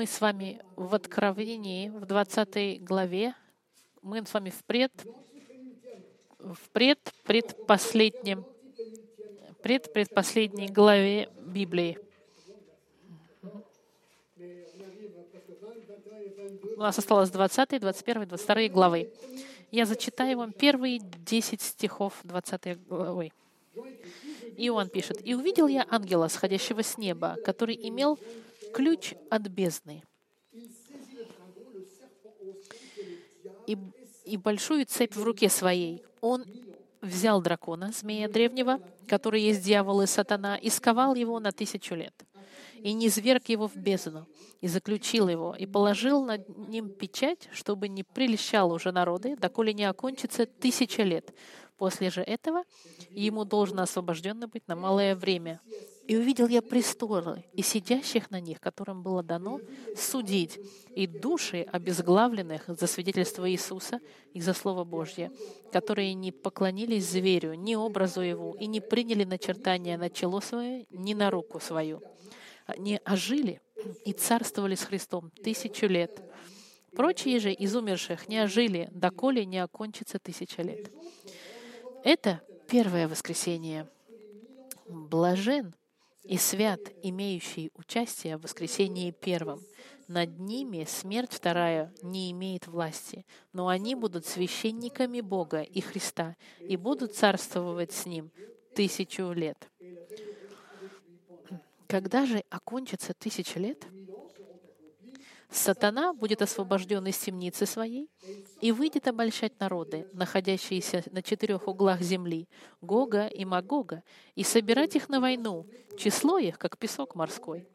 Мы с вами в Откровении, в 20 главе, мы с вами впред, впред предпоследнем, пред предпоследней главе Библии. У нас осталось 20, 21, 22 главы. Я зачитаю вам первые 10 стихов 20 главы. Иоанн пишет, «И увидел я ангела, сходящего с неба, который имел ключ от бездны и, и большую цепь в руке своей. Он взял дракона, змея древнего, который есть дьявол и сатана, и сковал его на тысячу лет, и не зверг его в бездну, и заключил его, и положил над ним печать, чтобы не прельщал уже народы, доколе не окончится тысяча лет. После же этого ему должно освобожденно быть на малое время. И увидел я престолы и сидящих на них, которым было дано судить, и души обезглавленных за свидетельство Иисуса и за Слово Божье, которые не поклонились зверю, ни образу его, и не приняли начертания на чело свое, ни на руку свою. Они ожили и царствовали с Христом тысячу лет. Прочие же из умерших не ожили, доколе не окончится тысяча лет. Это первое воскресенье. Блажен и свят, имеющий участие в воскресении первом. Над ними смерть вторая не имеет власти, но они будут священниками Бога и Христа и будут царствовать с Ним тысячу лет. Когда же окончится тысяча лет, Сатана будет освобожден из темницы своей и выйдет обольщать народы, находящиеся на четырех углах земли, Гога и Магога, и собирать их на войну, число их, как песок морской.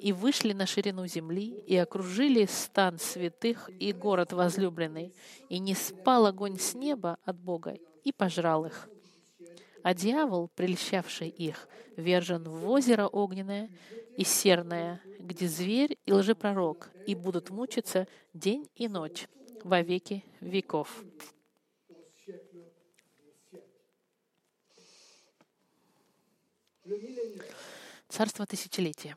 И вышли на ширину земли, и окружили стан святых и город возлюбленный, и не спал огонь с неба от Бога, и пожрал их. А дьявол, прельщавший их, вержен в озеро огненное и серное, где зверь и лжепророк, и будут мучиться день и ночь во веки веков. Царство тысячелетия.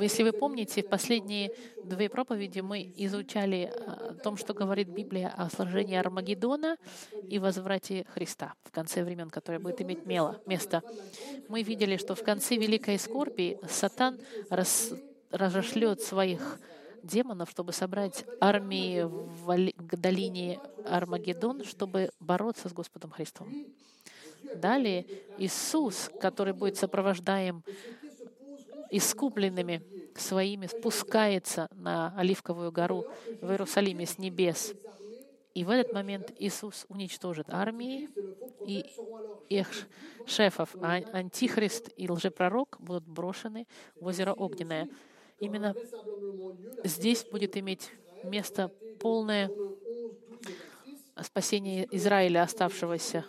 Если вы помните, в последние две проповеди мы изучали о том, что говорит Библия о сложении Армагеддона и возврате Христа в конце времен, которое будет иметь место. Мы видели, что в конце Великой Скорби Сатан раз, разошлет своих демонов, чтобы собрать армии в долине Армагеддон, чтобы бороться с Господом Христом. Далее Иисус, который будет сопровождаем искупленными своими, спускается на Оливковую гору в Иерусалиме с небес. И в этот момент Иисус уничтожит армии и их шефов. А антихрист и лжепророк будут брошены в озеро Огненное. Именно здесь будет иметь место полное спасение Израиля, оставшегося.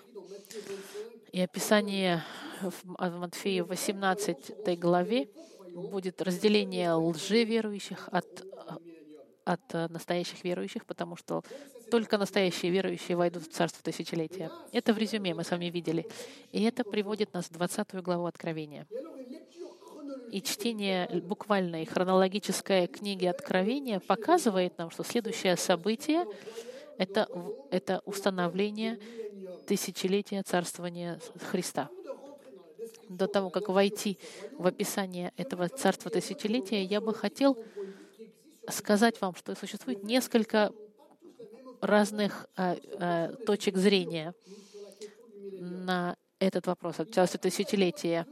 И описание в Матфея 18 главе будет разделение лжеверующих от, от настоящих верующих, потому что только настоящие верующие войдут в Царство Тысячелетия. Это в резюме мы с вами видели. И это приводит нас в 20 главу Откровения. И чтение буквальной хронологической книги Откровения показывает нам, что следующее событие — это, это установление тысячелетия царствования Христа до того, как войти в описание этого царства тысячелетия, я бы хотел сказать вам, что существует несколько разных э, э, точек зрения на этот вопрос, от царства тысячелетия.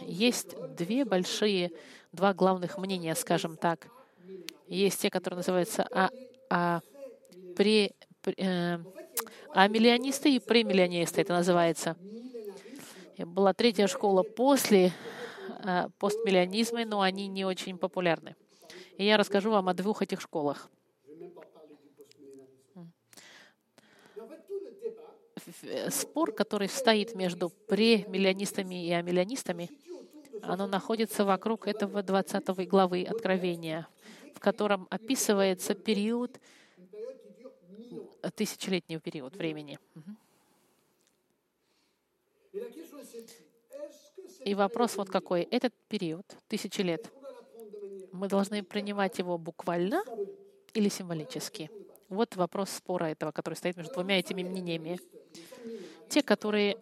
Есть две большие, два главных мнения, скажем так. Есть те, которые называются а, а, пре, э, амиллионисты и премиллионисты, это называется. Была третья школа после э, постмиллионизма, но они не очень популярны. И я расскажу вам о двух этих школах. Спор, который стоит между премиллионистами и амиллионистами, оно находится вокруг этого 20 главы Откровения, в котором описывается период, тысячелетний период времени. И вопрос вот какой. Этот период, тысячи лет, мы должны принимать его буквально или символически? Вот вопрос спора этого, который стоит между двумя этими мнениями. Те, которые...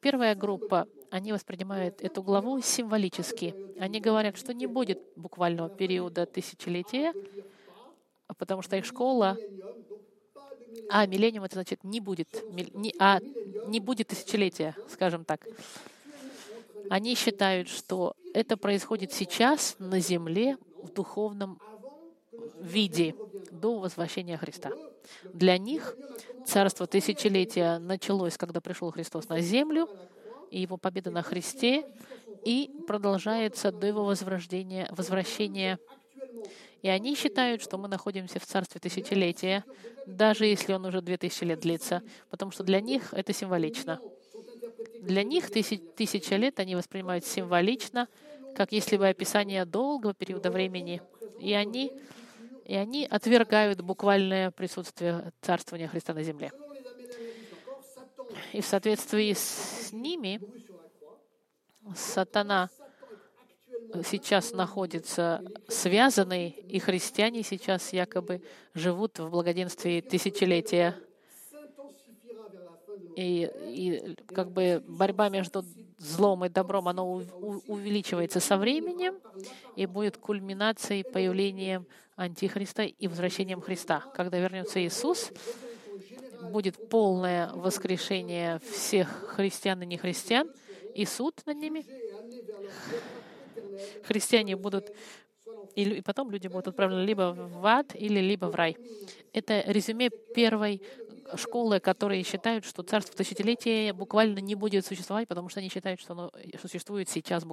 Первая группа, они воспринимают эту главу символически. Они говорят, что не будет буквального периода тысячелетия, потому что их школа а миллениум это значит не будет, не, а не будет тысячелетия, скажем так. Они считают, что это происходит сейчас на земле в духовном виде до возвращения Христа. Для них царство тысячелетия началось, когда пришел Христос на землю, и его победа на Христе, и продолжается до его возвращения, возвращения и они считают, что мы находимся в царстве тысячелетия, даже если он уже две тысячи лет длится, потому что для них это символично. Для них тысяч, тысяча лет они воспринимают символично, как если бы описание долгого периода времени. И они, и они отвергают буквальное присутствие царствования Христа на земле. И в соответствии с ними сатана сейчас находится связанный, и христиане сейчас якобы живут в благоденствии тысячелетия. И, и как бы борьба между злом и добром, она увеличивается со временем и будет кульминацией появлением Антихриста и возвращением Христа. Когда вернется Иисус, будет полное воскрешение всех христиан и нехристиан и суд над ними христиане будут и потом люди будут отправлены либо в ад, или либо в рай. Это резюме первой школы, которые считают, что царство тысячелетия буквально не будет существовать, потому что они считают, что оно существует сейчас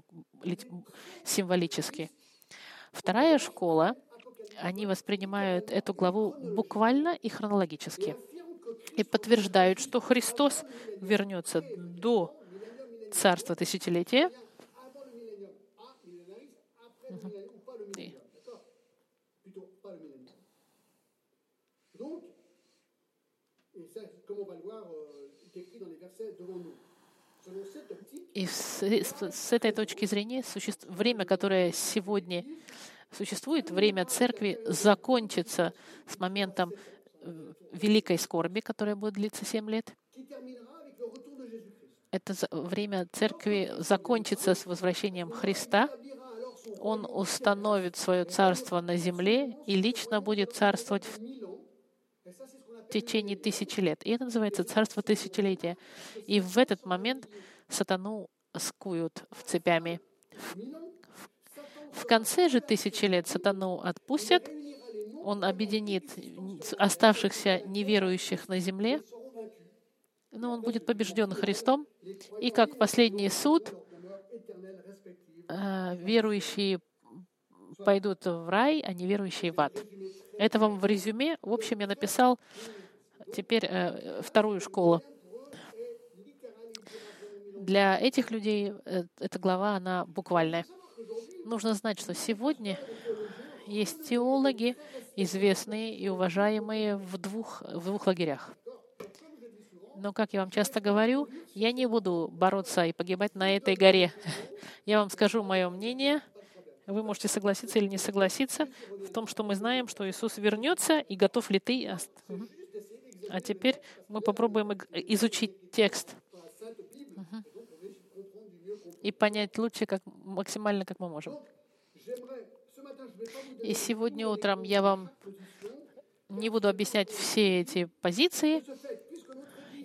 символически. Вторая школа, они воспринимают эту главу буквально и хронологически и подтверждают, что Христос вернется до царства тысячелетия, и с, с этой точки зрения суще... время, которое сегодня существует, время церкви закончится с моментом э, великой скорби, которая будет длиться семь лет. Это время церкви закончится с возвращением Христа, он установит свое царство на земле и лично будет царствовать в течение тысячи лет. И это называется царство тысячелетия. И в этот момент сатану скуют в цепями. В конце же тысячи лет сатану отпустят, он объединит оставшихся неверующих на земле, но он будет побежден Христом, и как последний суд верующие пойдут в рай, а неверующие в ад. Это вам в резюме. В общем, я написал теперь э, вторую школу. Для этих людей э, эта глава, она буквальная. Нужно знать, что сегодня есть теологи, известные и уважаемые в двух, в двух лагерях. Но, как я вам часто говорю, я не буду бороться и погибать на этой горе. Я вам скажу мое мнение. Вы можете согласиться или не согласиться в том, что мы знаем, что Иисус вернется, и готов ли ты. А теперь мы попробуем изучить текст и понять лучше, как максимально, как мы можем. И сегодня утром я вам не буду объяснять все эти позиции,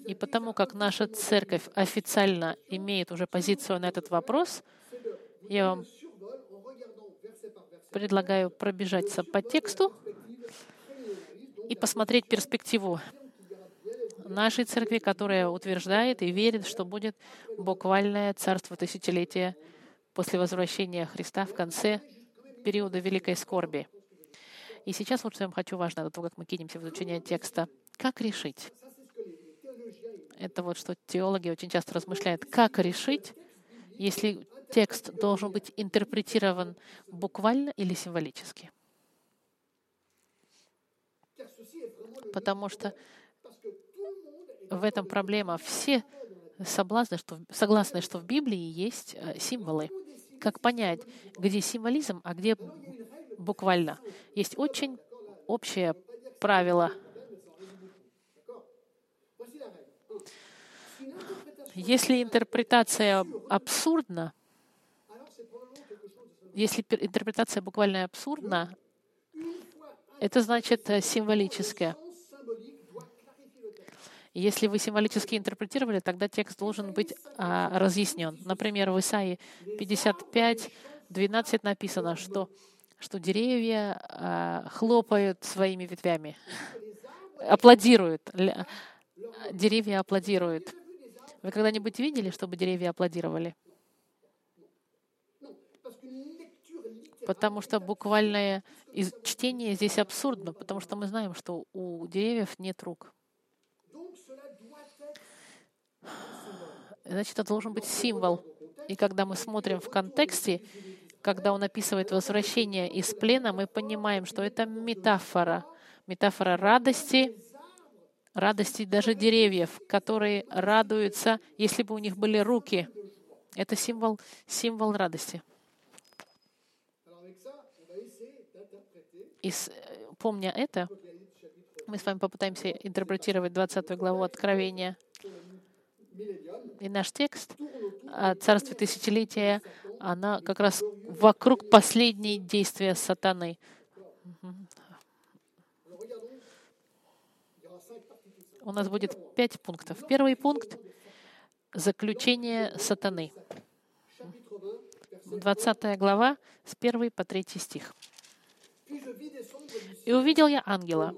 и потому как наша церковь официально имеет уже позицию на этот вопрос, я вам предлагаю пробежаться по тексту и посмотреть перспективу нашей церкви, которая утверждает и верит, что будет буквальное царство тысячелетия после возвращения Христа в конце периода великой скорби. И сейчас вот что я вам хочу важно, до того, как мы кинемся в изучение текста. Как решить? Это вот что теологи очень часто размышляют, как решить, если текст должен быть интерпретирован буквально или символически. Потому что в этом проблема. Все соблазны, что, согласны, что в Библии есть э, символы. Как понять, где символизм, а где буквально? Есть очень общее правило. Если интерпретация абсурдна, если интерпретация буквально абсурдна, это значит э, символическое. Если вы символически интерпретировали, тогда текст должен быть а, разъяснен. Например, в Исаии 55, 12 написано, что, что деревья а, хлопают своими ветвями, аплодируют. Деревья аплодируют. Вы когда-нибудь видели, чтобы деревья аплодировали? Потому что буквальное чтение здесь абсурдно, потому что мы знаем, что у деревьев нет рук. Значит, это должен быть символ. И когда мы смотрим в контексте, когда он описывает возвращение из плена, мы понимаем, что это метафора. Метафора радости, радости даже деревьев, которые радуются, если бы у них были руки. Это символ, символ радости. И помня это, мы с вами попытаемся интерпретировать 20 главу Откровения. И наш текст о царстве тысячелетия, она как раз вокруг последней действия сатаны. У нас будет пять пунктов. Первый пункт — заключение сатаны. 20 глава с 1 по 3 стих. «И увидел я ангела,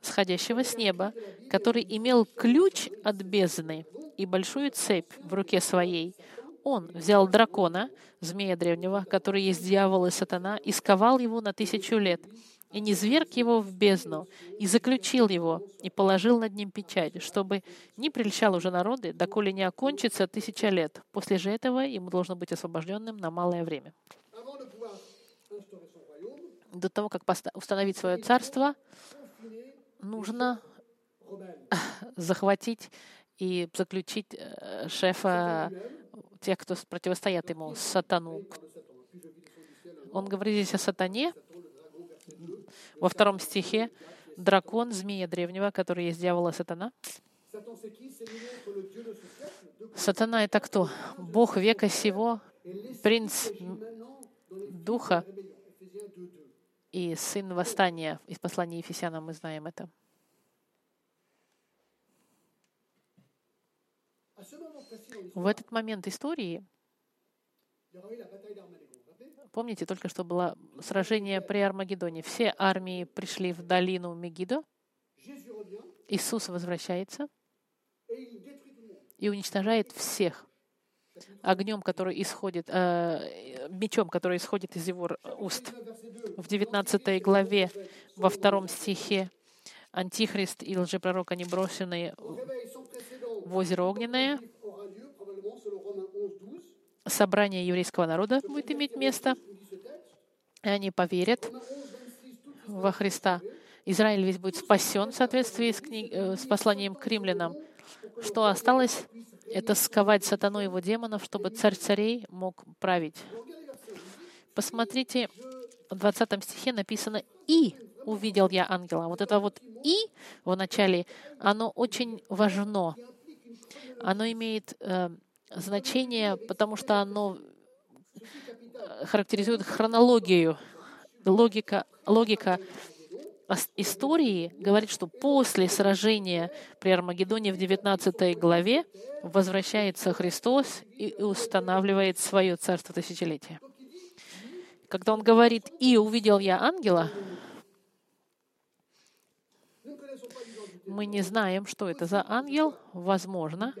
сходящего с неба, который имел ключ от бездны и большую цепь в руке своей. Он взял дракона, змея древнего, который есть дьявол и сатана, и сковал его на тысячу лет, и не зверг его в бездну, и заключил его, и положил над ним печать, чтобы не прельщал уже народы, доколе не окончится тысяча лет. После же этого ему должно быть освобожденным на малое время. До того, как установить свое царство, нужно захватить и заключить э, шефа тех, кто противостоят ему, сатану. Он говорит здесь о сатане. Во втором стихе дракон, змея древнего, который есть дьявол и сатана. Сатана — это кто? Бог века сего, принц духа и сын восстания. Из послания Ефесянам мы знаем это. В этот момент истории, помните, только что было сражение при Армагеддоне. Все армии пришли в долину Мегидо. Иисус возвращается и уничтожает всех огнем, который исходит, э, мечом, который исходит из его уст. В 19 главе, во втором стихе, Антихрист и лжепророк, они брошены в озеро Огненное. Собрание еврейского народа будет иметь место, и они поверят во Христа. Израиль весь будет спасен в соответствии с, книг, э, с посланием к римлянам. Что осталось, это сковать сатану его демонов, чтобы царь царей мог править. Посмотрите, в 20 стихе написано «И увидел я ангела». Вот это вот «и» в начале, оно очень важно оно имеет э, значение, потому что оно э, характеризует хронологию. Логика, логика истории говорит, что после сражения при Армагеддоне в 19 главе возвращается Христос и устанавливает свое царство тысячелетия. Когда он говорит «И увидел я ангела», Мы не знаем, что это за ангел. Возможно,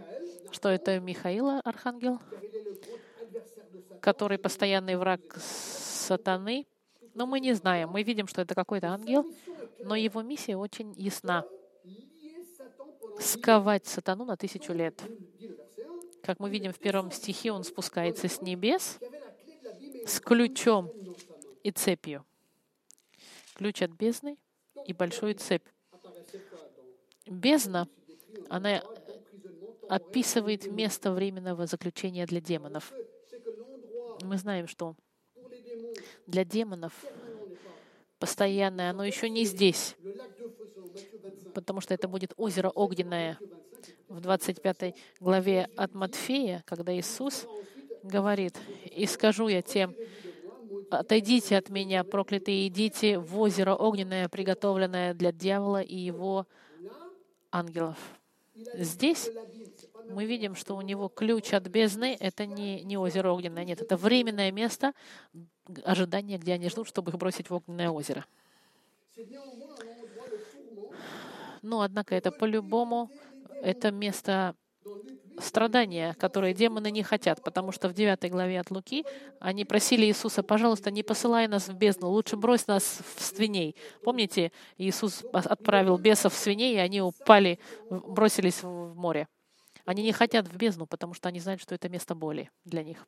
что это Михаила, архангел, который постоянный враг сатаны. Но мы не знаем. Мы видим, что это какой-то ангел, но его миссия очень ясна. Сковать сатану на тысячу лет. Как мы видим в первом стихе, он спускается с небес с ключом и цепью. Ключ от бездны и большую цепь бездна, она описывает место временного заключения для демонов. Мы знаем, что для демонов постоянное, оно еще не здесь, потому что это будет озеро огненное. В 25 главе от Матфея, когда Иисус говорит, «И скажу я тем, отойдите от меня, проклятые, идите в озеро огненное, приготовленное для дьявола и его ангелов». Здесь мы видим, что у него ключ от бездны — это не, не озеро огненное, нет, это временное место ожидания, где они ждут, чтобы их бросить в огненное озеро. Но, однако, это по-любому это место страдания, которые демоны не хотят, потому что в 9 главе от Луки они просили Иисуса, пожалуйста, не посылай нас в бездну, лучше брось нас в свиней. Помните, Иисус отправил бесов в свиней, и они упали, бросились в море. Они не хотят в бездну, потому что они знают, что это место боли для них.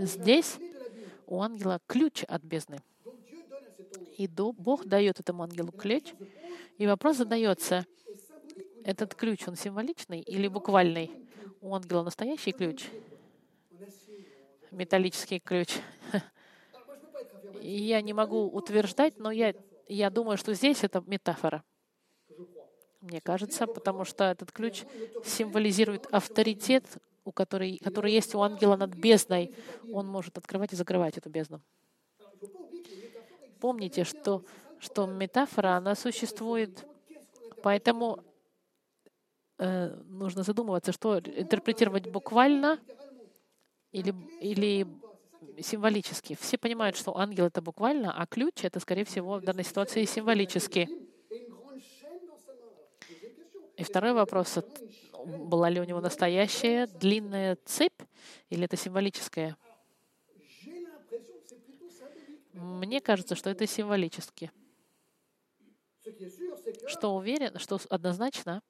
Здесь у ангела ключ от бездны. И Бог дает этому ангелу ключ. И вопрос задается, этот ключ, он символичный или буквальный? У ангела настоящий ключ? Металлический ключ. Я не могу утверждать, но я, я думаю, что здесь это метафора. Мне кажется, потому что этот ключ символизирует авторитет, у который, который есть у ангела над бездной. Он может открывать и закрывать эту бездну. Помните, что, что метафора, она существует, поэтому э, нужно задумываться, что интерпретировать буквально или, или символически. Все понимают, что ангел — это буквально, а ключ — это, скорее всего, в данной ситуации символически. И второй вопрос, была ли у него настоящая длинная цепь или это символическая? Мне кажется, что это символически. Что уверен, что однозначно,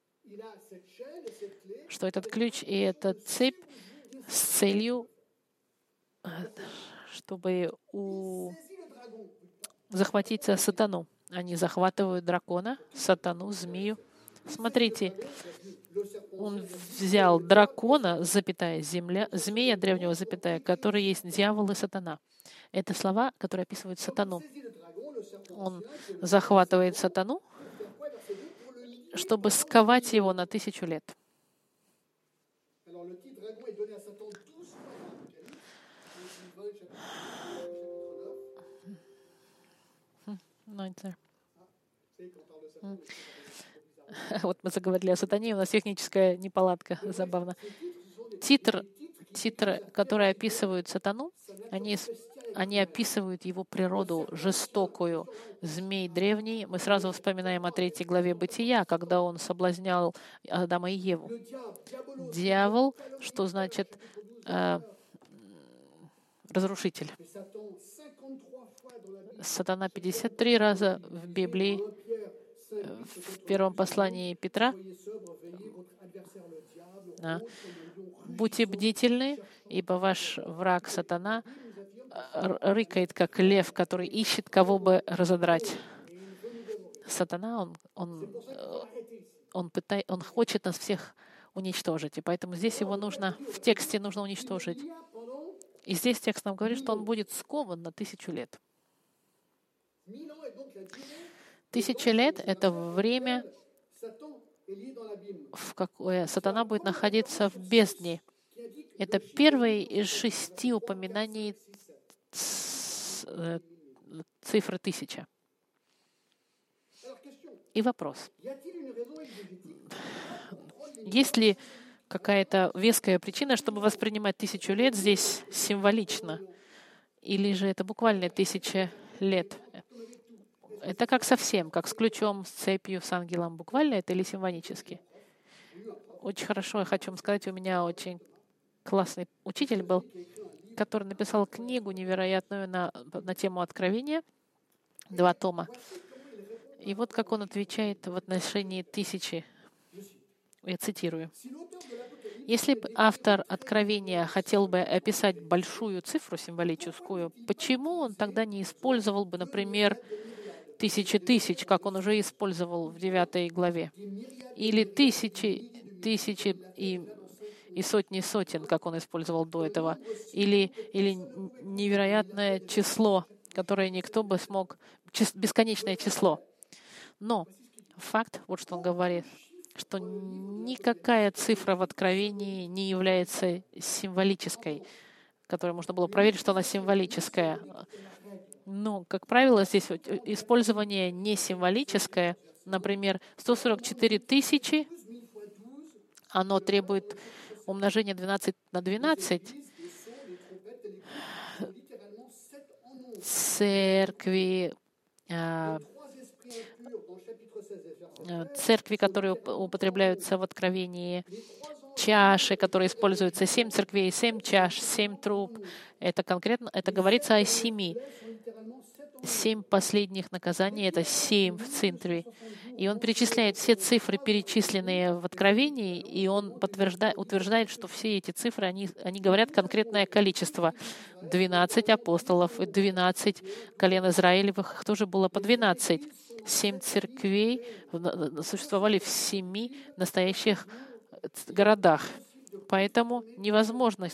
что этот ключ и эта цепь с целью, э, чтобы у... захватить сатану. Они захватывают дракона, сатану, змею. Смотрите, он взял дракона, запятая земля, змея древнего, запятая, который есть дьявол и сатана. Это слова, которые описывают сатану. Он захватывает сатану, чтобы сковать его на тысячу лет. Вот мы заговорили о сатане, у нас техническая неполадка, забавно. Титр, титры, которые описывают сатану, они они описывают его природу жестокую. Змей древний. Мы сразу вспоминаем о третьей главе Бытия, когда он соблазнял Адама и Еву. Дьявол, что значит э, разрушитель. Сатана 53 раза в Библии, в первом послании Петра. Будьте бдительны, ибо ваш враг сатана рыкает, как лев, который ищет, кого бы разодрать. Сатана, он, он, э, он, пытай, он хочет нас всех уничтожить. И поэтому здесь его нужно, в тексте нужно уничтожить. И здесь текст нам говорит, что он будет скован на тысячу лет. Тысяча лет — это время, в какое сатана будет находиться в бездне. Это первое из шести упоминаний Э, цифры тысяча. И вопрос. Есть ли какая-то веская причина, чтобы воспринимать тысячу лет здесь символично? Или же это буквально тысяча лет? Это как совсем, как с ключом, с цепью, с ангелом. Буквально это или символически? Очень хорошо, я хочу вам сказать, у меня очень классный учитель был, который написал книгу невероятную на, на тему откровения, два тома. И вот как он отвечает в отношении тысячи. Я цитирую. Если бы автор Откровения хотел бы описать большую цифру символическую, почему он тогда не использовал бы, например, тысячи тысяч, как он уже использовал в девятой главе, или тысячи тысячи и, и сотни сотен, как он использовал до этого, или, или невероятное число, которое никто бы смог, бесконечное число. Но факт, вот что он говорит, что никакая цифра в Откровении не является символической, которую можно было проверить, что она символическая. Но, как правило, здесь использование не символическое, например, 144 тысячи, оно требует умножения 12 на 12, церкви, а, Э, церкви, которые употребляются в Откровении, чаши, которые используются, семь церквей, семь чаш, семь труб. Это конкретно, это говорится о семи. Семь последних наказаний — это семь в центре. И он перечисляет все цифры, перечисленные в Откровении, и он подтверждает, утверждает, что все эти цифры, они, они говорят конкретное количество. 12 апостолов и 12 колен Израилевых, их тоже было по 12 семь церквей существовали в семи настоящих городах. Поэтому невозможно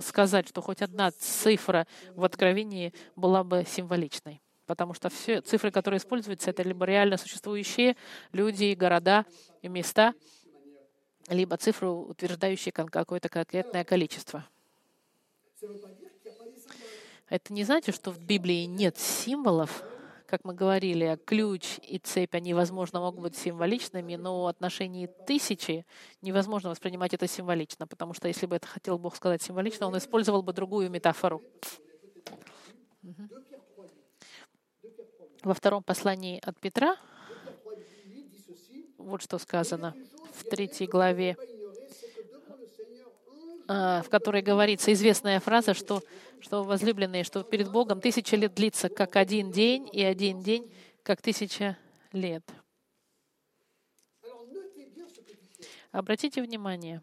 сказать, что хоть одна цифра в Откровении была бы символичной. Потому что все цифры, которые используются, это либо реально существующие люди, города и места, либо цифры, утверждающие какое-то конкретное количество. Это не значит, что в Библии нет символов, как мы говорили, ключ и цепь, они, возможно, могут быть символичными, но в отношении тысячи невозможно воспринимать это символично, потому что если бы это хотел Бог сказать символично, он использовал бы другую метафору. Во втором послании от Петра вот что сказано в третьей главе в которой говорится известная фраза, что, что возлюбленные, что перед Богом тысяча лет длится как один день, и один день как тысяча лет. Обратите внимание,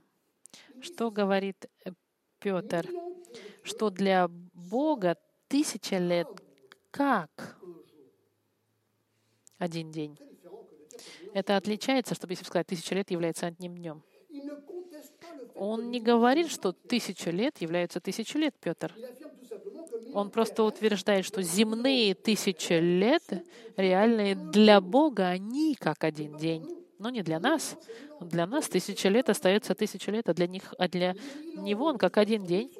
что говорит Петр, что для Бога тысяча лет как один день. Это отличается, чтобы если сказать, тысяча лет является одним днем. Он не говорит, что тысяча лет являются тысячу лет, Петр. Он просто утверждает, что земные тысячи лет реальные для Бога, они как один день. Но не для нас. Для нас тысяча лет остается тысяча лет, а для, них, а для него он как один день.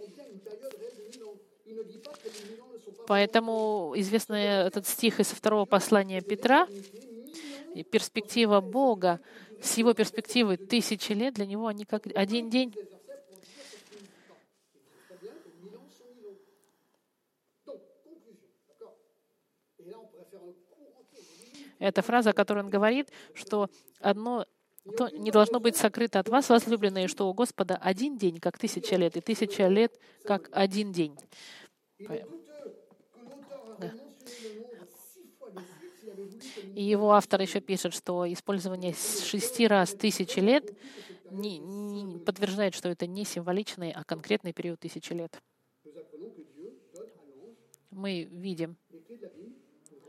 Поэтому известный этот стих из второго послания Петра, перспектива Бога с его перспективы тысячи лет, для него они как один день. Это фраза, которую он говорит, что одно то не должно быть сокрыто от вас, возлюбленные, что у Господа один день, как тысяча лет, и тысяча лет, как один день. И его автор еще пишет, что использование шести раз тысячи лет не, не подтверждает, что это не символичный, а конкретный период тысячи лет. Мы видим,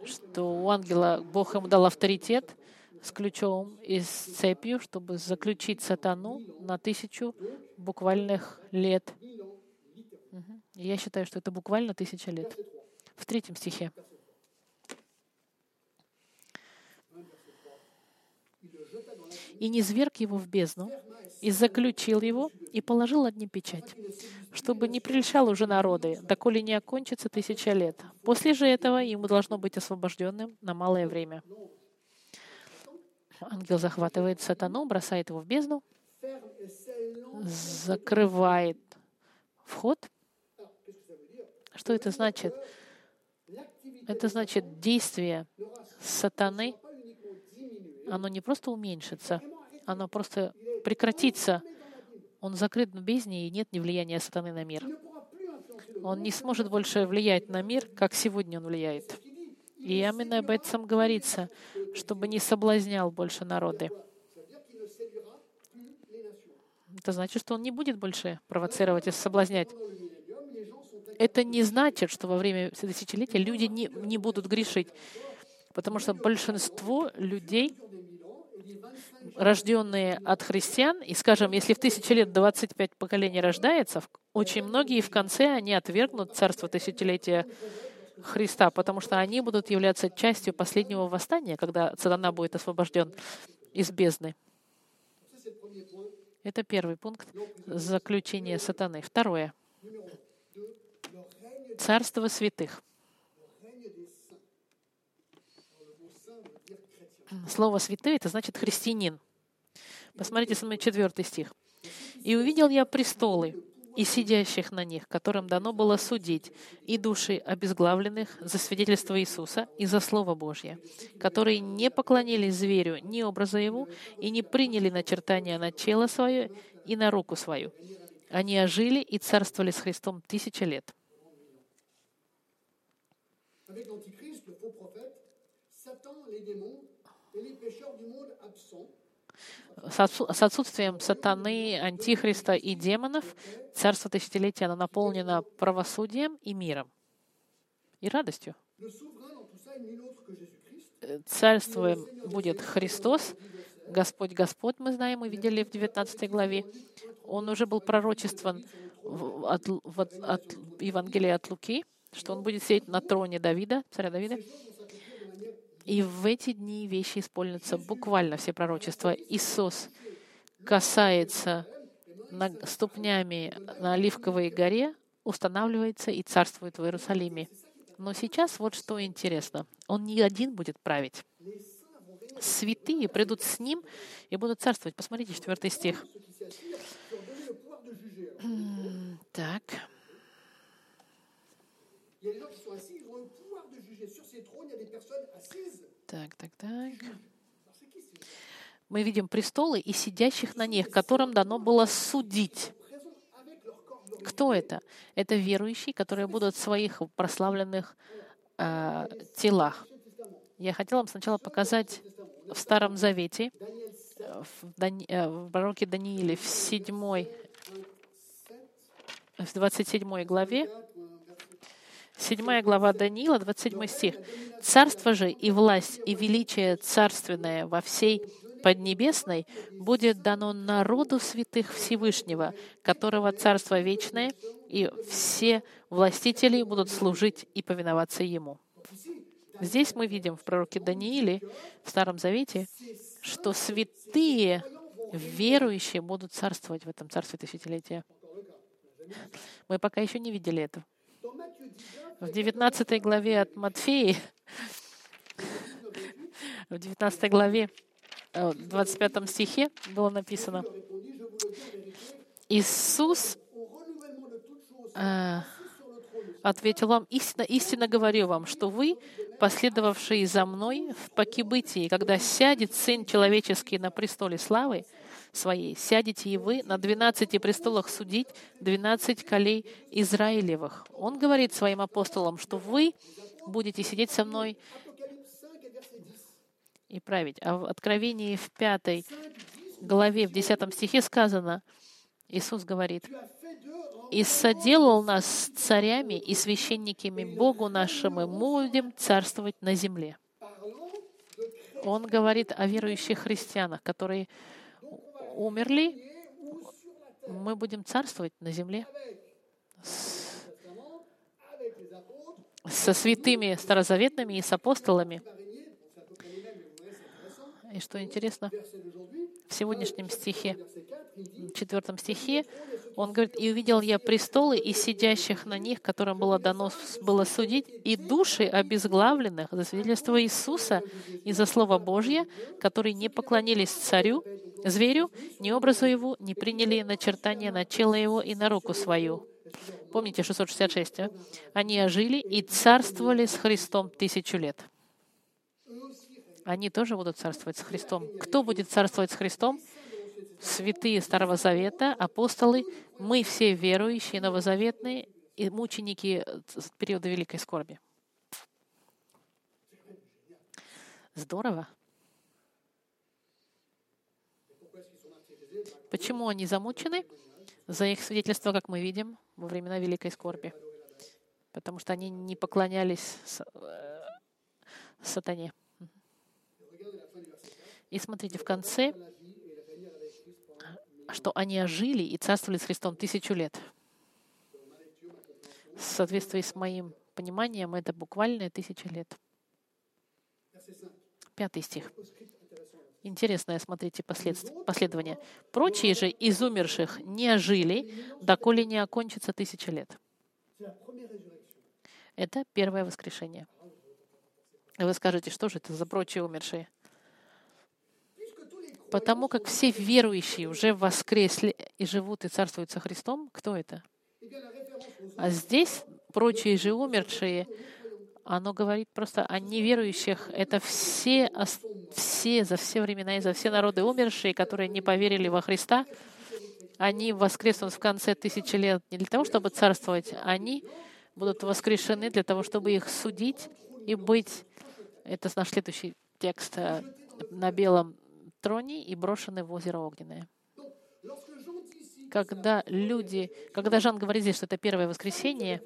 что у ангела Бог ему дал авторитет с ключом и с цепью, чтобы заключить сатану на тысячу буквальных лет. Я считаю, что это буквально тысяча лет. В третьем стихе. И не зверг его в бездну, и заключил его, и положил над ним печать, чтобы не прельщал уже народы, доколе не окончится тысяча лет. После же этого ему должно быть освобожденным на малое время. Ангел захватывает сатану, бросает его в бездну, закрывает вход. Что это значит? Это значит действие сатаны — оно не просто уменьшится, оно просто прекратится. Он закрыт в бездне, и нет ни влияния сатаны на мир. Он не сможет больше влиять на мир, как сегодня он влияет. И именно об этом говорится, чтобы не соблазнял больше народы. Это значит, что он не будет больше провоцировать и соблазнять. Это не значит, что во время тысячелетия люди не, не будут грешить. Потому что большинство людей рожденные от христиан, и, скажем, если в тысячи лет 25 поколений рождается, очень многие в конце они отвергнут царство тысячелетия Христа, потому что они будут являться частью последнего восстания, когда сатана будет освобожден из бездны. Это первый пункт заключения сатаны. Второе. Царство святых. Слово «святой» — это значит «христианин». Посмотрите со мной четвертый стих. «И увидел я престолы, и сидящих на них, которым дано было судить, и души обезглавленных за свидетельство Иисуса и за Слово Божье, которые не поклонились зверю ни образа его, и не приняли начертания на тело свое и на руку свою. Они ожили и царствовали с Христом тысячи лет. Avec l'Antichrist, le faux prophète, Satan, les démons с отсутствием сатаны, антихриста и демонов царство тысячелетия оно наполнено правосудием и миром и радостью. Царствуем будет Христос, Господь Господь, мы знаем, мы видели в 19 главе. Он уже был пророчествован от, от, от Евангелия от Луки, что он будет сидеть на троне Давида, царя Давида. И в эти дни вещи исполнятся буквально все пророчества. Иисус касается ступнями на Оливковой горе, устанавливается и царствует в Иерусалиме. Но сейчас вот что интересно. Он не один будет править. Святые придут с ним и будут царствовать. Посмотрите, четвертый стих. Так. Так, так, так. Мы видим престолы и сидящих на них, которым дано было судить. Кто это? Это верующие, которые будут в своих прославленных э, телах. Я хотела вам сначала показать в Старом Завете, в, Дани, э, в пророке Данииле, в 7, в 27 главе, 7 глава Даниила, 27 стих. «Царство же и власть и величие царственное во всей Поднебесной будет дано народу святых Всевышнего, которого Царство вечное, и все властители будут служить и повиноваться Ему». Здесь мы видим в пророке Данииле, в Старом Завете, что святые, верующие будут царствовать в этом царстве тысячелетия. Мы пока еще не видели этого в 19 главе от Матфеи, в 19 главе, э, в 25 стихе было написано, Иисус э, ответил вам, истинно, истинно говорю вам, что вы, последовавшие за мной в покибытии, когда сядет Сын Человеческий на престоле славы, своей. Сядете и вы на двенадцати престолах судить двенадцать колей Израилевых. Он говорит своим апостолам, что вы будете сидеть со мной и править. А в Откровении в пятой главе, в десятом стихе сказано, Иисус говорит, «И соделал нас царями и священниками Богу нашему, мы будем царствовать на земле». Он говорит о верующих христианах, которые умерли, мы будем царствовать на земле со святыми старозаветными и с апостолами. И что интересно, в сегодняшнем стихе, в четвертом стихе, он говорит, «И увидел я престолы и сидящих на них, которым было дано было судить, и души обезглавленных за свидетельство Иисуса и за Слово Божье, которые не поклонились царю, зверю, ни образу его, не приняли начертания на чело его и на руку свою». Помните 666, а? Они ожили и царствовали с Христом тысячу лет они тоже будут царствовать с Христом. Кто будет царствовать с Христом? Святые Старого Завета, апостолы, мы все верующие, новозаветные и мученики периода Великой Скорби. Здорово. Почему они замучены? За их свидетельство, как мы видим, во времена Великой Скорби. Потому что они не поклонялись э, сатане. И смотрите, в конце, что они ожили и царствовали с Христом тысячу лет. В соответствии с моим пониманием, это буквально тысяча лет. Пятый стих. Интересное, смотрите, последование. «Прочие же из умерших не ожили, доколе не окончится тысяча лет». Это первое воскрешение. вы скажете, что же это за прочие умершие? Потому как все верующие уже воскресли и живут и царствуют со Христом, кто это? А здесь прочие же умершие, оно говорит просто о неверующих. Это все, все за все времена и за все народы умершие, которые не поверили во Христа. Они воскреснут в конце тысячи лет не для того, чтобы царствовать, они будут воскрешены для того, чтобы их судить и быть, это наш следующий текст, э, на белом троне и брошены в озеро Огненное. Когда люди, когда Жан говорит здесь, что это первое воскресенье,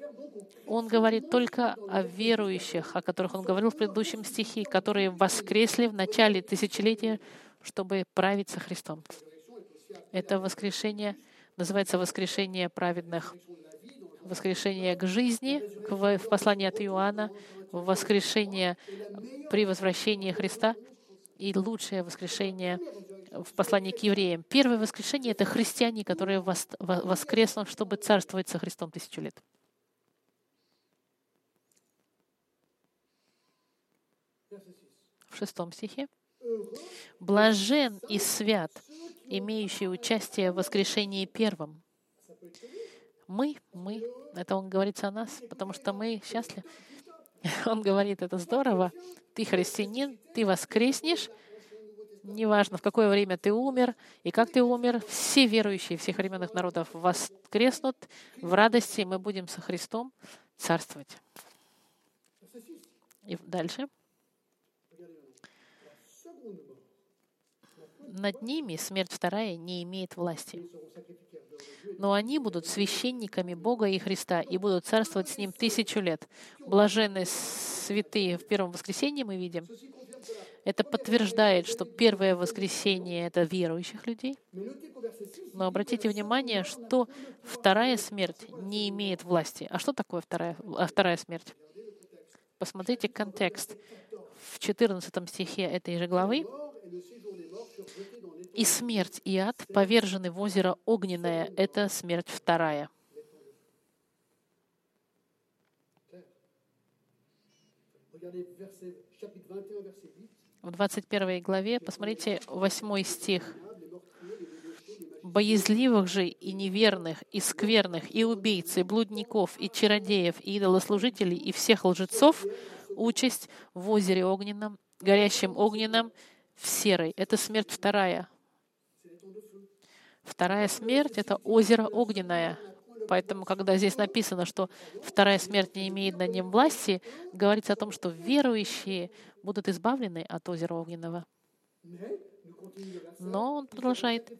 он говорит только о верующих, о которых он говорил в предыдущем стихе, которые воскресли в начале тысячелетия, чтобы править со Христом. Это воскрешение называется воскрешение праведных. Воскрешение к жизни в послании от Иоанна, воскрешение при возвращении Христа — и лучшее воскрешение в послании к евреям. Первое воскрешение — это христиане, которые воскреснут, чтобы царствовать со Христом тысячу лет. В шестом стихе. «Блажен и свят, имеющий участие в воскрешении первом». Мы, мы, это он говорит о нас, потому что мы счастливы. Он говорит, это здорово, ты христианин, ты воскреснешь, неважно, в какое время ты умер и как ты умер, все верующие всех временных народов воскреснут в радости, мы будем со Христом царствовать. И дальше. Над ними смерть вторая не имеет власти но они будут священниками Бога и Христа и будут царствовать с Ним тысячу лет. Блаженные святые в первом воскресенье мы видим. Это подтверждает, что первое воскресенье — это верующих людей. Но обратите внимание, что вторая смерть не имеет власти. А что такое вторая, а вторая смерть? Посмотрите контекст. В 14 стихе этой же главы и смерть и ад повержены в озеро огненное. Это смерть вторая. В 21 главе, посмотрите, 8 стих. «Боязливых же и неверных, и скверных, и убийц, и блудников, и чародеев, и идолослужителей, и всех лжецов участь в озере огненном, горящем огненном, в серой». Это смерть вторая. Вторая смерть — это озеро огненное. Поэтому, когда здесь написано, что вторая смерть не имеет над ним власти, говорится о том, что верующие будут избавлены от озера огненного. Но он продолжает.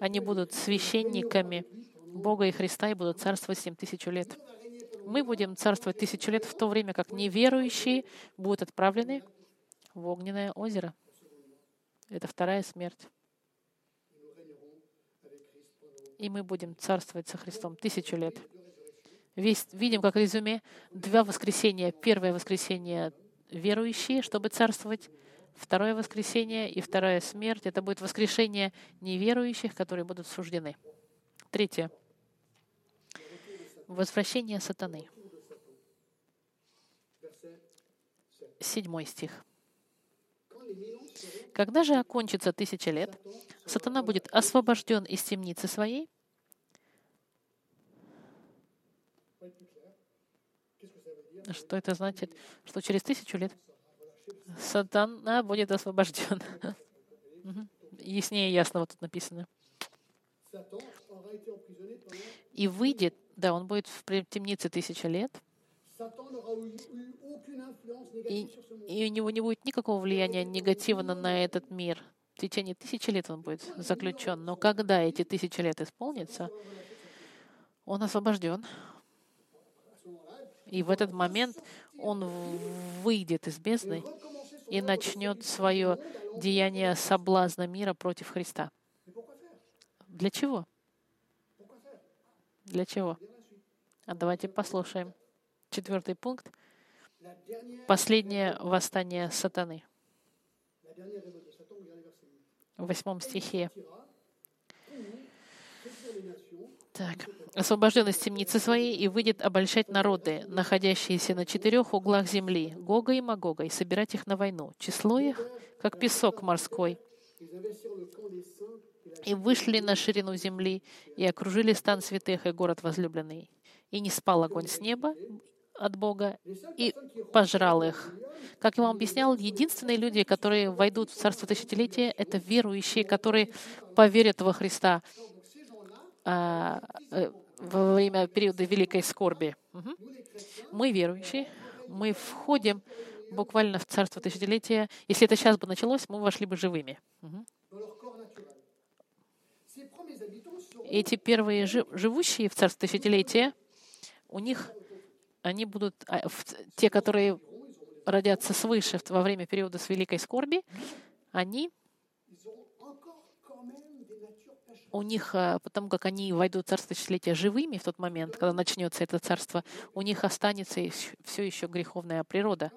Они будут священниками Бога и Христа и будут царствовать семь тысячу лет. Мы будем царствовать тысячу лет в то время, как неверующие будут отправлены в огненное озеро. Это вторая смерть и мы будем царствовать со Христом тысячу лет. Весь, видим, как резюме, два воскресения. Первое воскресенье — верующие, чтобы царствовать. Второе воскресенье и вторая смерть — это будет воскрешение неверующих, которые будут суждены. Третье. Возвращение сатаны. Седьмой стих. Когда же окончится тысяча лет, сатана будет освобожден из темницы своей, Что это значит? Что через тысячу лет сатана будет освобожден. Яснее ясно вот тут написано. И выйдет, да, он будет в темнице тысяча лет, и, и у него не будет никакого влияния негативно на этот мир. В течение тысячи лет он будет заключен. Но когда эти тысячи лет исполнятся, он освобожден. И в этот момент он выйдет из бездны и начнет свое деяние соблазна мира против Христа. Для чего? Для чего? А давайте послушаем. Четвертый пункт. Последнее восстание сатаны. В восьмом стихе. Так. «Освобожден из темницы своей и выйдет обольщать народы, находящиеся на четырех углах земли, Гога и Магога, и собирать их на войну. Число их, как песок морской. И вышли на ширину земли, и окружили стан святых и город возлюбленный. И не спал огонь с неба от Бога, и пожрал их». Как я вам объяснял, единственные люди, которые войдут в Царство Тысячелетия, это верующие, которые поверят во Христа а, э, во время периода великой скорби. Угу. Мы верующие, мы входим буквально в царство тысячелетия. Если это сейчас бы началось, мы вошли бы живыми. Угу. Эти первые живущие в царство тысячелетия, у них они будут, а, те, которые родятся свыше во время периода с великой скорби, они у них, э, потому как они войдут в царство тысячелетия живыми в тот момент, когда начнется это царство, у них останется все еще греховная природа.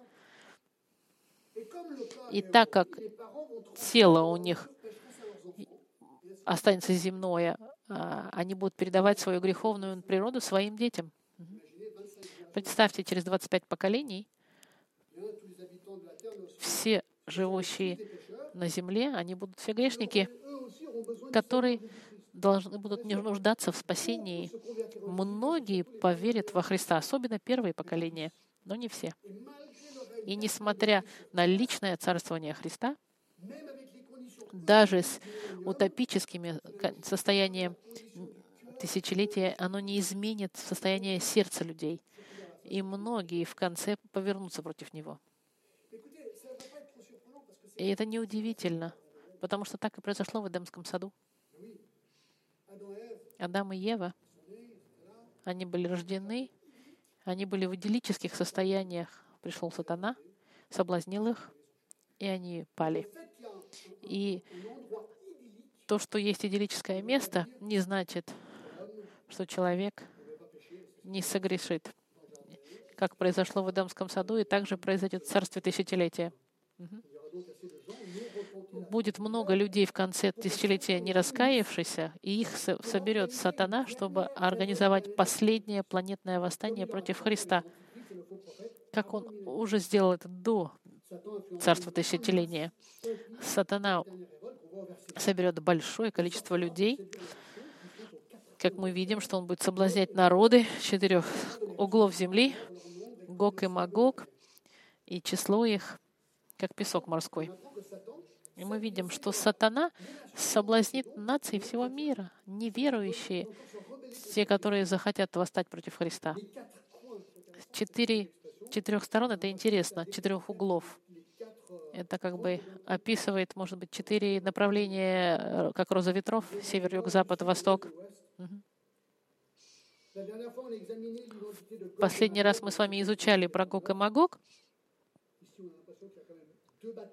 И так как тело у них останется земное, а, они будут передавать свою греховную природу своим детям. Представьте, через 25 поколений все живущие на земле, они будут все грешники, которые должны будут не нуждаться в спасении. Многие поверят во Христа, особенно первые поколения, но не все. И несмотря на личное царствование Христа, даже с утопическими состоянием тысячелетия, оно не изменит состояние сердца людей. И многие в конце повернутся против него. И это неудивительно, потому что так и произошло в Эдемском саду. Адам и Ева, они были рождены, они были в идиллических состояниях. Пришел сатана, соблазнил их, и они пали. И то, что есть идиллическое место, не значит, что человек не согрешит, как произошло в Эдемском саду, и также произойдет в царстве тысячелетия. Угу будет много людей в конце тысячелетия не раскаявшихся, и их соберет сатана, чтобы организовать последнее планетное восстание против Христа, как он уже сделал это до царства тысячелетия. Сатана соберет большое количество людей, как мы видим, что он будет соблазнять народы четырех углов земли, Гог и Магог, и число их, как песок морской. И мы видим, что сатана соблазнит нации всего мира, неверующие, те, которые захотят восстать против Христа. Четыре, четырех сторон — это интересно, четырех углов. Это как бы описывает, может быть, четыре направления, э, как роза ветров, север, юг, запад, восток. Последний раз мы с вами изучали про Гог и Магог.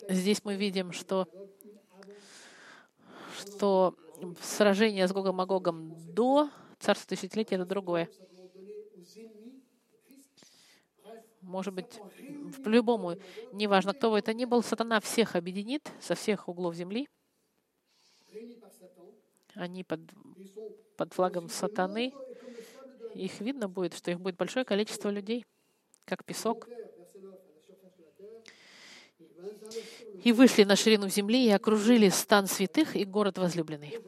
Здесь мы видим, что, что сражение с Гогом Магогом до царства тысячелетия — это другое. Может быть, по-любому, неважно, кто бы это ни был, сатана всех объединит со всех углов земли. Они под, под флагом сатаны. Их видно будет, что их будет большое количество людей, как песок и вышли на ширину земли и окружили стан святых и город возлюбленный.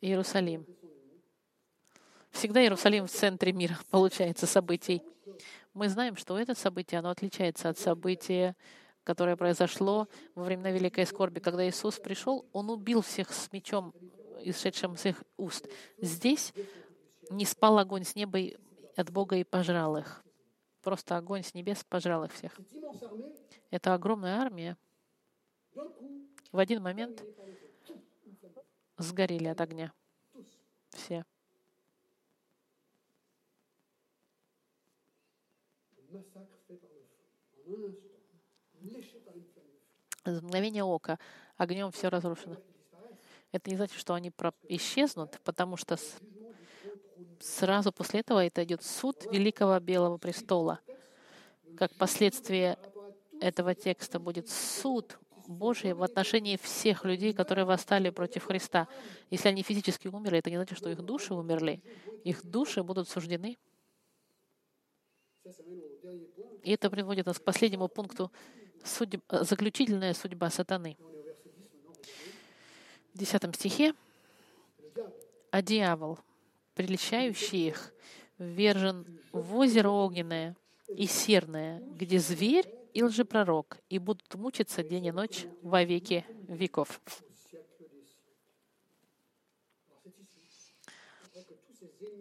Иерусалим. Всегда Иерусалим в центре мира, получается, событий. Мы знаем, что это событие, оно отличается от события, которое произошло во времена Великой Скорби. Когда Иисус пришел, Он убил всех с мечом, исшедшим с их уст. Здесь не спал огонь с неба от Бога и пожрал их. Просто огонь с небес пожрал их всех. Это огромная армия. В один момент сгорели от огня. Все. За мгновение ока огнем все разрушено. Это не значит, что они исчезнут, потому что сразу после этого это идет суд Великого Белого Престола. Как последствие этого текста будет суд Божий в отношении всех людей, которые восстали против Христа. Если они физически умерли, это не значит, что их души умерли. Их души будут суждены. И это приводит нас к последнему пункту судеб... заключительная судьба сатаны. В десятом стихе «А дьявол, приличающий их, ввержен в озеро огненное и серное, где зверь и лжепророк, и будут мучиться день и ночь во веки веков».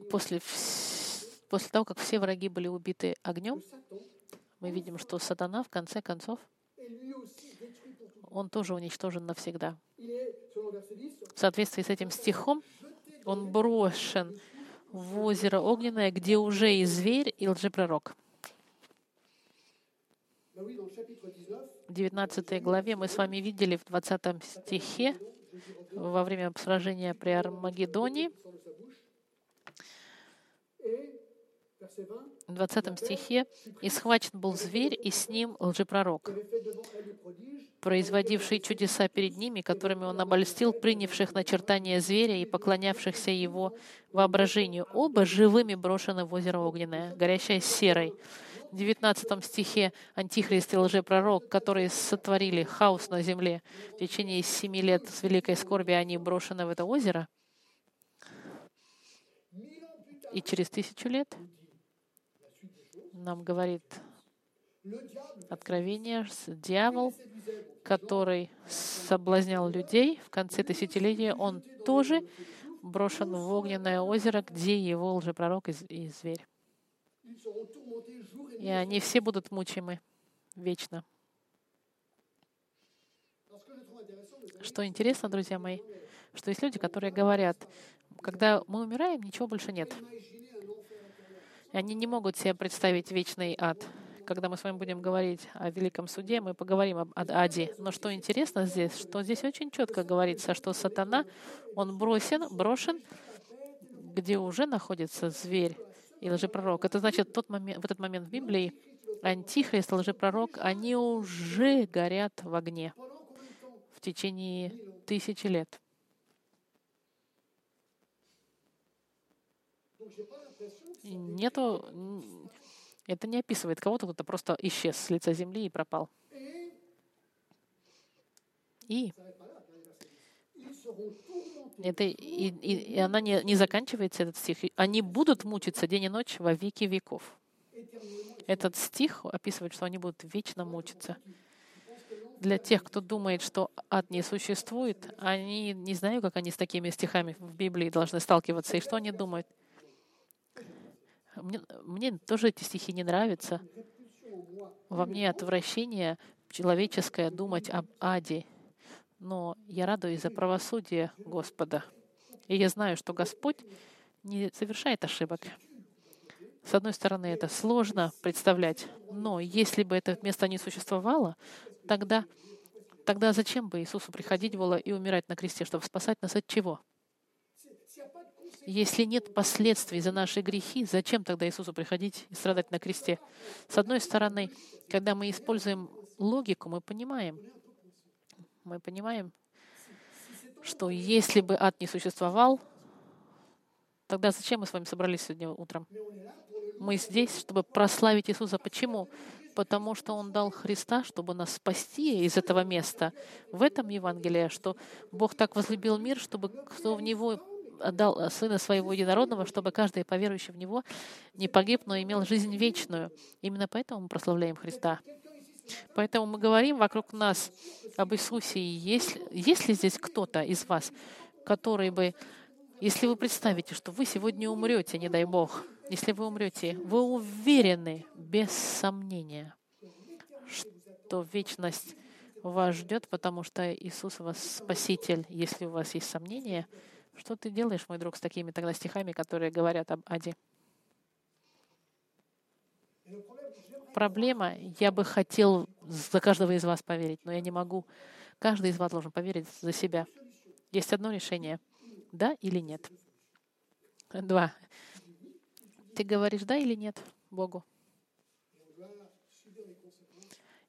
После, после того, как все враги были убиты огнем, мы видим, что сатана в конце концов — он тоже уничтожен навсегда. В соответствии с этим стихом он брошен в озеро огненное, где уже и зверь, и лжепророк. В 19 главе мы с вами видели в 20 стихе во время сражения при Армагеддоне, в 20 стихе, «И схвачен был зверь, и с ним лжепророк, производивший чудеса перед ними, которыми он обольстил принявших начертания зверя и поклонявшихся его воображению. Оба живыми брошены в озеро огненное, горящее серой». В 19 стихе Антихрист и лжепророк, которые сотворили хаос на земле в течение семи лет с великой скорби, они брошены в это озеро. И через тысячу лет нам говорит Откровение, дьявол, который соблазнял людей в конце тысячелетия, он тоже брошен в огненное озеро, где его лжепророк и, и зверь. И они все будут мучимы вечно. Что интересно, друзья мои, что есть люди, которые говорят, когда мы умираем, ничего больше нет. Они не могут себе представить вечный ад. Когда мы с вами будем говорить о Великом Суде, мы поговорим об аде. Но что интересно здесь, что здесь очень четко говорится, что сатана, он бросен, брошен, где уже находится зверь и лжепророк. Это значит, тот момент, в этот момент в Библии Антихрист лжепророк, они уже горят в огне в течение тысячи лет. Нету, это не описывает кого-то, кто просто исчез с лица земли и пропал. И это, и, и, и она не, не заканчивается, этот стих. Они будут мучиться день и ночь во веки веков. Этот стих описывает, что они будут вечно мучиться. Для тех, кто думает, что ад не существует, они не знаю, как они с такими стихами в Библии должны сталкиваться, и что они думают. Мне, мне тоже эти стихи не нравятся. Во мне отвращение человеческое думать об аде. Но я радуюсь за правосудие Господа. И я знаю, что Господь не совершает ошибок. С одной стороны, это сложно представлять, но если бы это место не существовало, тогда, тогда зачем бы Иисусу приходить было и умирать на кресте, чтобы спасать нас от чего? Если нет последствий за наши грехи, зачем тогда Иисусу приходить и страдать на кресте? С одной стороны, когда мы используем логику, мы понимаем, мы понимаем, что если бы ад не существовал, тогда зачем мы с вами собрались сегодня утром? Мы здесь, чтобы прославить Иисуса. Почему? Потому что Он дал Христа, чтобы нас спасти из этого места. В этом Евангелие, что Бог так возлюбил мир, чтобы кто в Него отдал Сына Своего Единородного, чтобы каждый, поверующий в Него, не погиб, но имел жизнь вечную. Именно поэтому мы прославляем Христа. Поэтому мы говорим вокруг нас об Иисусе. И есть, есть ли здесь кто-то из вас, который бы, если вы представите, что вы сегодня умрете, не дай Бог, если вы умрете, вы уверены, без сомнения, что вечность вас ждет, потому что Иисус вас Спаситель. Если у вас есть сомнения, что ты делаешь, мой друг, с такими тогда стихами, которые говорят об аде? Проблема, я бы хотел за каждого из вас поверить, но я не могу. Каждый из вас должен поверить за себя. Есть одно решение. Да или нет? Два. Ты говоришь да или нет Богу?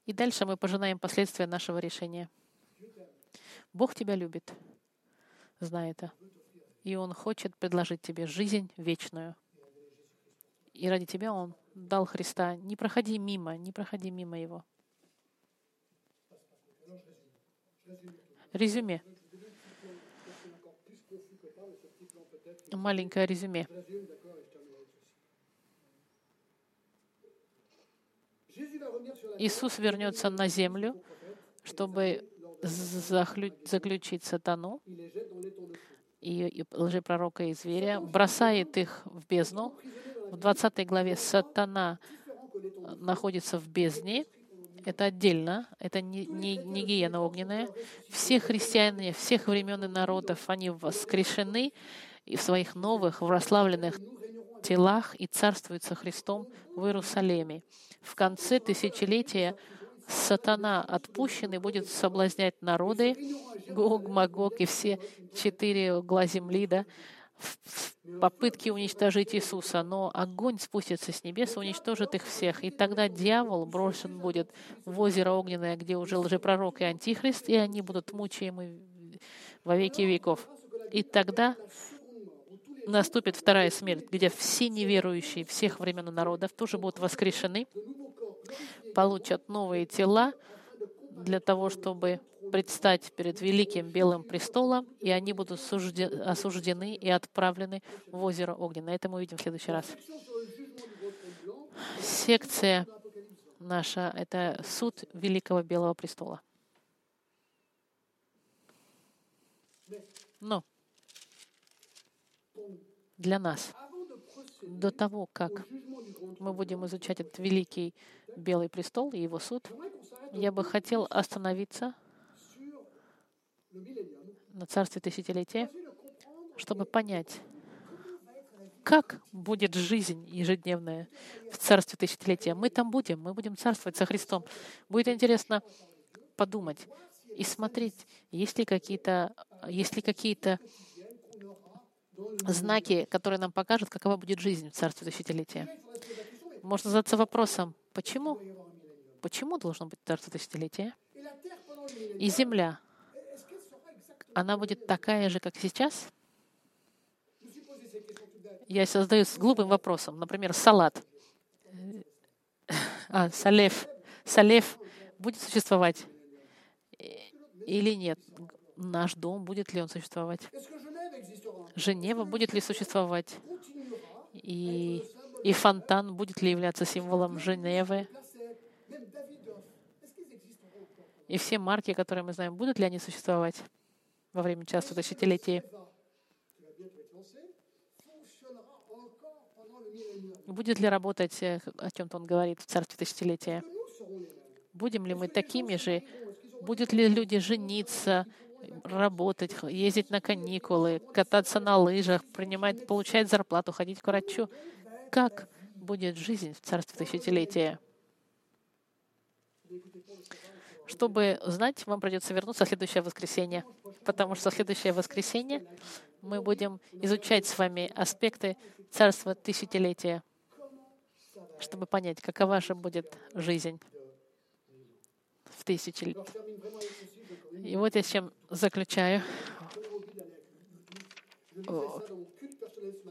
И дальше мы пожинаем последствия нашего решения. Бог тебя любит, знай это. И Он хочет предложить тебе жизнь вечную. И ради тебя Он дал Христа. Не проходи мимо, не проходи мимо Его. Резюме. Маленькое резюме. Иисус вернется на землю, чтобы заключить сатану и лжепророка и зверя, бросает их в бездну. В 20 главе сатана находится в бездне. Это отдельно, это не, не, не гиена огненная. Все христиане всех времен и народов, они воскрешены и в своих новых, прославленных телах и царствуют со Христом в Иерусалиме. В конце тысячелетия сатана отпущенный будет соблазнять народы, Гог, Магог и все четыре угла земли, да, в попытке уничтожить Иисуса, но огонь спустится с небес и уничтожит их всех. И тогда дьявол брошен будет в озеро огненное, где уже лжепророк и антихрист, и они будут мучаемы во веки веков. И тогда наступит вторая смерть, где все неверующие всех времен и народов тоже будут воскрешены, получат новые тела для того, чтобы предстать перед великим белым престолом, и они будут осуждены и отправлены в озеро Огненное. Это мы увидим в следующий раз. Секция наша — это суд великого белого престола. Но для нас, до того, как мы будем изучать этот великий белый престол и его суд, я бы хотел остановиться на царстве тысячелетия, чтобы понять, как будет жизнь ежедневная в царстве тысячелетия. Мы там будем, мы будем царствовать со Христом. Будет интересно подумать и смотреть, есть ли какие-то есть ли какие-то знаки, которые нам покажут, какова будет жизнь в царстве тысячелетия. Можно задаться вопросом, почему? Почему должно быть царство тысячелетия? И земля, она будет такая же, как сейчас? Я задаюсь глупым вопросом. Например, салат. А, салев. Салев будет существовать или нет? Наш дом, будет ли он существовать? Женева будет ли существовать? И, и фонтан будет ли являться символом Женевы? И все марки, которые мы знаем, будут ли они существовать во время часто тысячелетий? Будет ли работать, э, о чем-то он говорит, в царстве тысячелетия? Будем ли мы такими же? Будут ли люди жениться, работать, ездить на каникулы, кататься на лыжах, принимать, получать зарплату, ходить к врачу? Как будет жизнь в царстве тысячелетия? Чтобы знать, вам придется вернуться в следующее воскресенье, потому что в следующее воскресенье мы будем изучать с вами аспекты царства тысячелетия, чтобы понять, какова же будет жизнь в тысячелетие. И вот я с чем заключаю.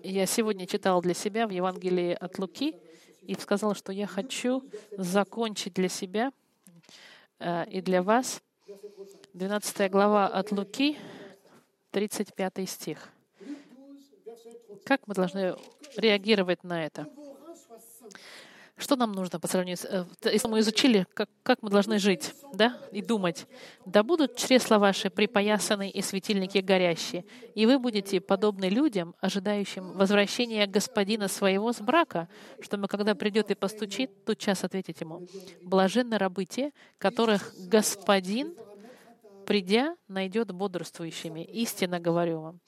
Я сегодня читал для себя в Евангелии от Луки и сказал, что я хочу закончить для себя Э, и для вас 12 глава от Луки, 35 стих. Как мы должны реагировать на это? Что нам нужно по сравнению с... Э, если мы изучили, как, как мы должны жить, да, и думать. «Да будут чресла ваши припоясаны и светильники горящие, и вы будете подобны людям, ожидающим возвращения господина своего с брака, чтобы, когда придет и постучит, тот час ответить ему. Блаженны рабы те, которых господин, придя, найдет бодрствующими. Истинно говорю вам,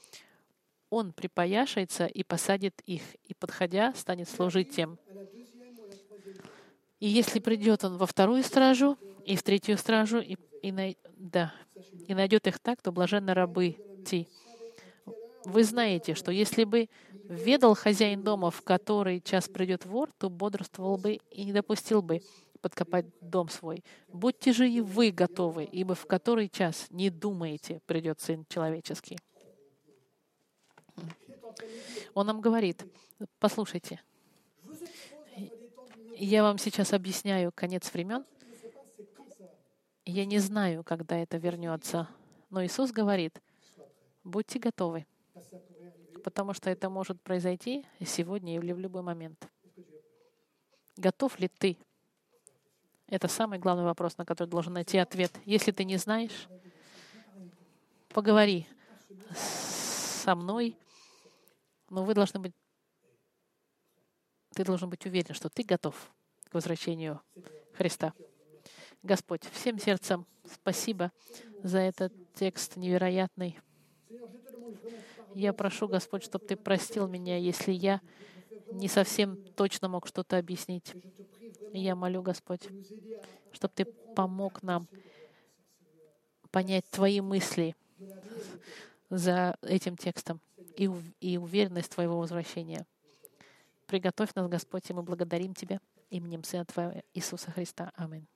он припояшается и посадит их, и, подходя, станет служить тем. И если придет он во вторую стражу и в третью стражу, и, и, най, да, и найдет их так, то блаженны рабы ти. Вы знаете, что если бы ведал хозяин дома, в который час придет вор, то бодрствовал бы и не допустил бы подкопать дом свой. Будьте же и вы готовы, ибо в который час не думаете, придет Сын Человеческий. Он нам говорит, послушайте, я вам сейчас объясняю конец времен. Я не знаю, когда это вернется. Но Иисус говорит, будьте готовы, потому что это может произойти сегодня или в любой момент. Готов ли ты? Это самый главный вопрос, на который должен найти ответ. Если ты не знаешь, поговори со мной, но вы должны быть ты должен быть уверен, что ты готов к возвращению Христа. Господь, всем сердцем спасибо за этот текст невероятный. Я прошу, Господь, чтобы Ты простил меня, если я не совсем точно мог что-то объяснить. я молю, Господь, чтобы Ты помог нам понять Твои мысли за этим текстом и, и уверенность Твоего возвращения. Приготовь нас, Господь, и мы благодарим Тебя именем Сына Твоего Иисуса Христа. Аминь.